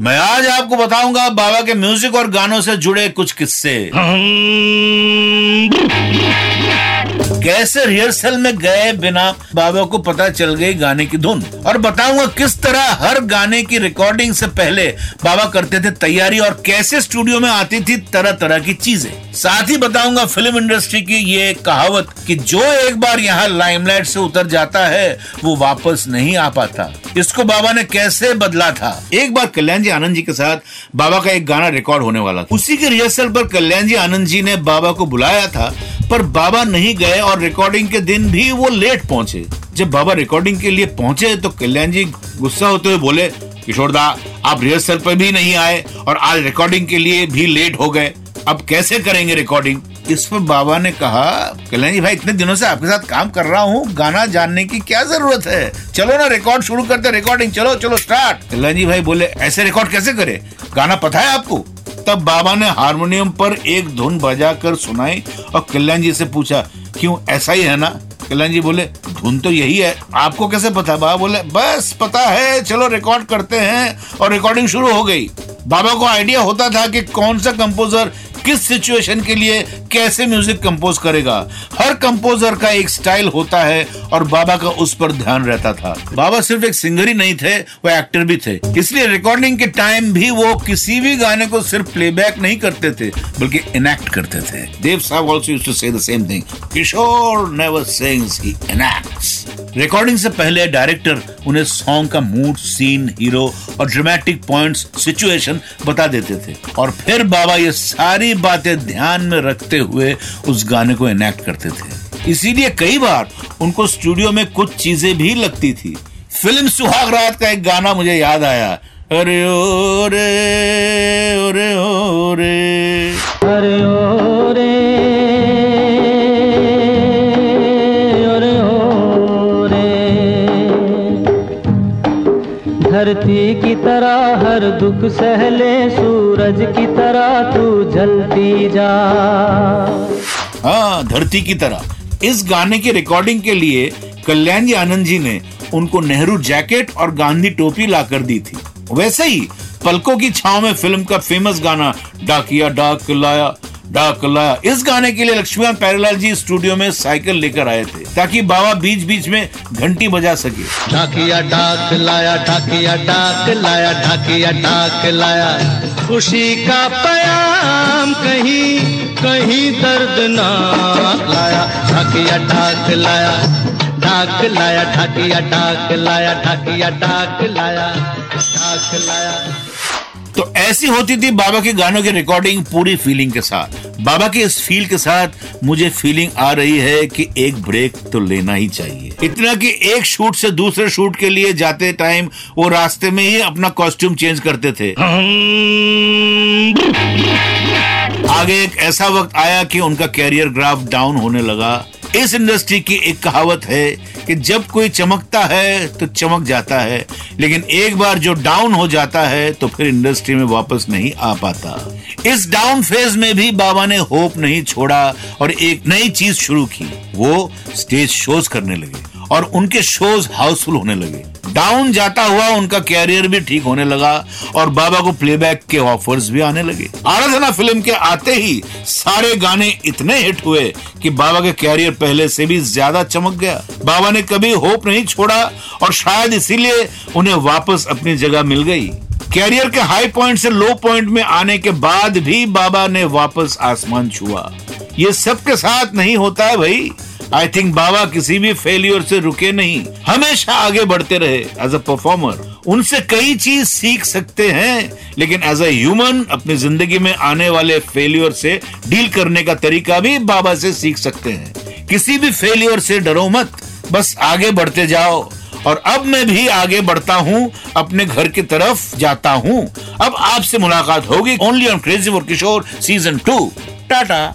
मैं आज आपको बताऊँगा बाबा के म्यूज़िक और गानों से जुड़े कुछ किस्से। कैसे रिहर्सल में गए बिना बाबा को पता चल गई गाने की धुन। और बताऊँगा किस तरह हर गाने की रिकॉर्डिंग से पहले बाबा करते थे तैयारी और कैसे स्टूडियो में आती थी तरह तरह की चीज़ें। साथ ही बताऊँगा फ़िल्म इंडस्ट्री की ये कहावत कि जो एक बार यहाँ लाइमलाइट से उतर जाता है, वो वापस नहीं आ पाता। इसको बाबा ने कैसे बदला था? एक बार कल्याण जी आनंद जी के साथ बाबा का एक गाना रिकॉर्ड होने वाला था। उसी के रिहर्सल पर कल्याण जी आनंद जी ने बाबा को बुलाया था। पर बाबा नहीं गए और रिकॉर्डिंग के दिन भी वो लेट पहुँचे। जब बाबा रिकॉर्डिंग के लिए पहुँचे तो कल्याण जी गुस्सा होते हुए बोले, किशोर दा, आप रिहर्सल पर भी नहीं आए और आज रिकॉर्डिंग के लिए भी लेट हो गए। अब कैसे करेंगे रिकॉर्डिंग इस पर बाबा ने कहा, कल्याण जी भाई, इतने दिनों से आपके साथ काम कर रहा हूँ, गाना जानने की क्या ज़रूरत है? चलो ना रिकॉर्ड शुरू करते रिकॉर्डिंग चलो चलो स्टार्ट कल्याण जी भाई बोले, ऐसे रिकॉर्ड कैसे करे? गाना पता है आपको? तब बाबा ने हारमोनियम पर एक धुन बजाकर सुनाई और कल्याण जी से पूछा, क्यों, ऐसा ही है ना? कल्याण जी बोले, धुन तो यही है। आपको कैसे पता? बाबा बोले, बस पता है, चलो रिकॉर्ड करते हैं और रिकॉर्डिंग शुरू हो गई। बाबा को आइडिया होता था कि कौन सा कंपोजर किस सिचुएशन के लिए कैसे म्यूज़िक कंपोज करेगा? हर कंपोजर का एक स्टाइल होता है और बाबा का उस पर ध्यान रहता था। बाबा सिर्फ़ एक सिंगर ही नहीं थे, वो एक्टर भी थे। इसलिए रिकॉर्डिंग के टाइम भी वो किसी भी गाने को सिर्फ़ प्लेबैक नहीं करते थे, बल्कि इनैक्ट करते थे। देव साहब also to say same thing Kishore never sings he enacts recording से पहले डायरेक्टर उन्हें सॉन्ग का मूड सीन हीरो और ड्रामेटिक पॉइंट्स सिचुएशन बता देते थे। और फिर बाबा ये सारी बातें ध्यान में रखते हुए उस गाने को इनैक्ट करते थे। इसीलिए कई बार उनको स्टूडियो में कुछ चीज़ें भी लगती थी। फ़िल्म सुहाग रात का एक गाना मुझे याद आया। अरे ओ रे ओ रे ओ रे। अरे धरती की तरह, हर दुख सहले, सूरज की तरह तू जलती जा। हाँ धरती की तरह। इस गाने की रिकॉर्डिंग के लिए कल्याण जी आनंद जी ने उनको नेहरू जैकेट और गांधी टोपी ला कर दी थी। वैसे ही पलकों की छाव में फ़िल्म का फ़ेमस गाना, डाकिया डाक लाया डाक लाया इस गाने के लिए लक्ष्मीकांत प्यारेलाल जी स्टूडियो में साइकिल लेकर आए थे, ताकि बाबा बीच बीच में घंटी बजा सके। ढाकिया डाक लाया ढाकिया डाक लाया ढाकिया डाक लाया खुशी का पयाम कहीं कहीं दर्दनाक लाया। ढाकिया डाक लाया डाक लाया ढाकिया डाक लाया ढाकिया डाक लाया डाक लाया ऐसी होती थी बाबा के गानों की रिकॉर्डिंग पूरी फीलिंग के साथ। बाबा के इस फील के साथ मुझे फीलिंग आ रही है कि एक ब्रेक तो लेना ही चाहिए। इतना कि एक शूट से दूसरे शूट के लिए जाते टाइम वो रास्ते में ही अपना कॉस्ट्यूम चेंज करते थे। आगे एक ऐसा वक्त आया कि उनका कैरियर ग्राफ डाउन होने लगा। इस इंडस्ट्री की एक कहावत है कि जब कोई चमकता है तो चमक जाता है। लेकिन एक बार जो डाउन हो जाता है तो फिर इंडस्ट्री में वापस नहीं आ पाता। इस डाउन फ़ेज़ में भी बाबा ने होप नहीं छोड़ा और एक नई चीज़ शुरू की। वो स्टेज शोज़ करने लगे और उनके शोज़ हाउसफुल होने लगे। डाउन जाता हुआ उनका कैरियर भी ठीक होने लगा और बाबा को प्लेबैक के ऑफर्स भी आने लगे। आराधना फ़िल्म के आते ही सारे गाने इतने हिट हुए कि बाबा के कैरियर पहले से भी ज़्यादा चमक गया। बाबा ने कभी होप नहीं छोड़ा और शायद इसीलिए उन्हें वापस अपनी जगह मिल गई। कैरियर के हाई पॉइंट से लो पॉइंट में आने के बाद भी बाबा ने वापस आसमान छुआ। ये सबके साथ नहीं होता है भाई। आई थिंक बाबा किसी भी फेलियर से रुके नहीं। हमेशा आगे बढ़ते रहे एज अ परफॉर्मर उनसे कई चीज़ सीख सकते हैं, लेकिन एज अ ह्यूमन अपनी ज़िंदगी में आने वाले फेलियर से डील करने का तरीका भी बाबा से सीख सकते हैं। किसी भी फेलियर से डरो मत, बस आगे बढ़ते जाओ। और अब मैं भी आगे बढ़ता हूँ, अपने घर की तरफ़ जाता हूँ। अब आपसे मुलाकात होगी only on crazy for Kishore season two tata.